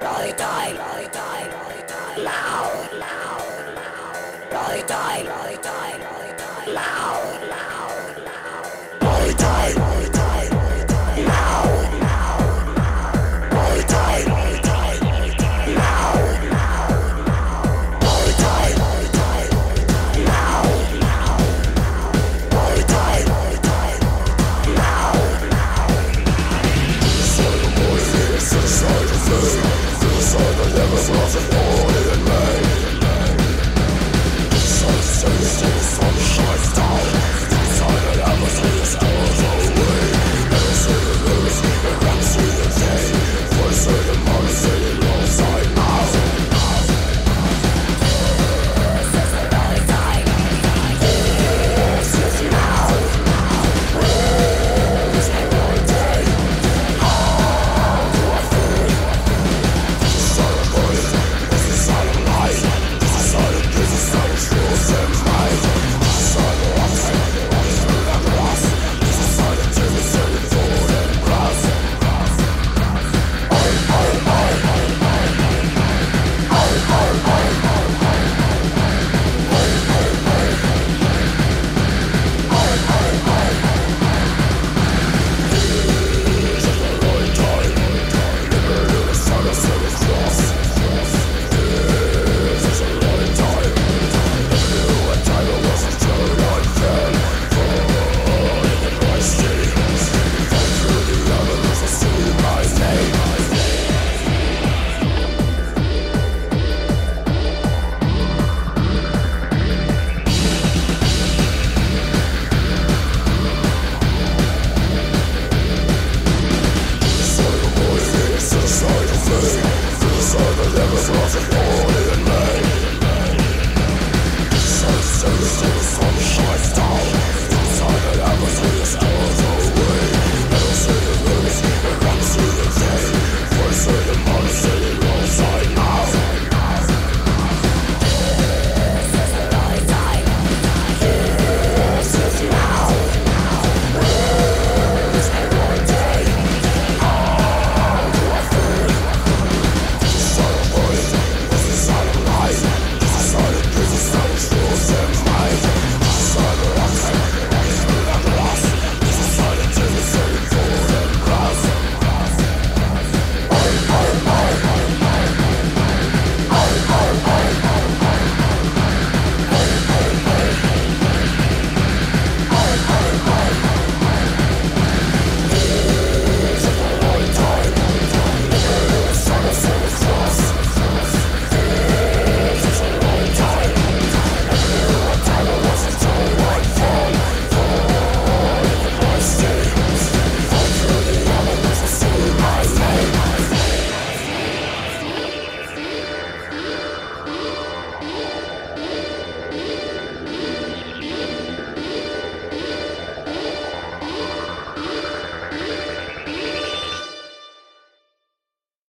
Low, die, low, die, low, die, low, low, die, low,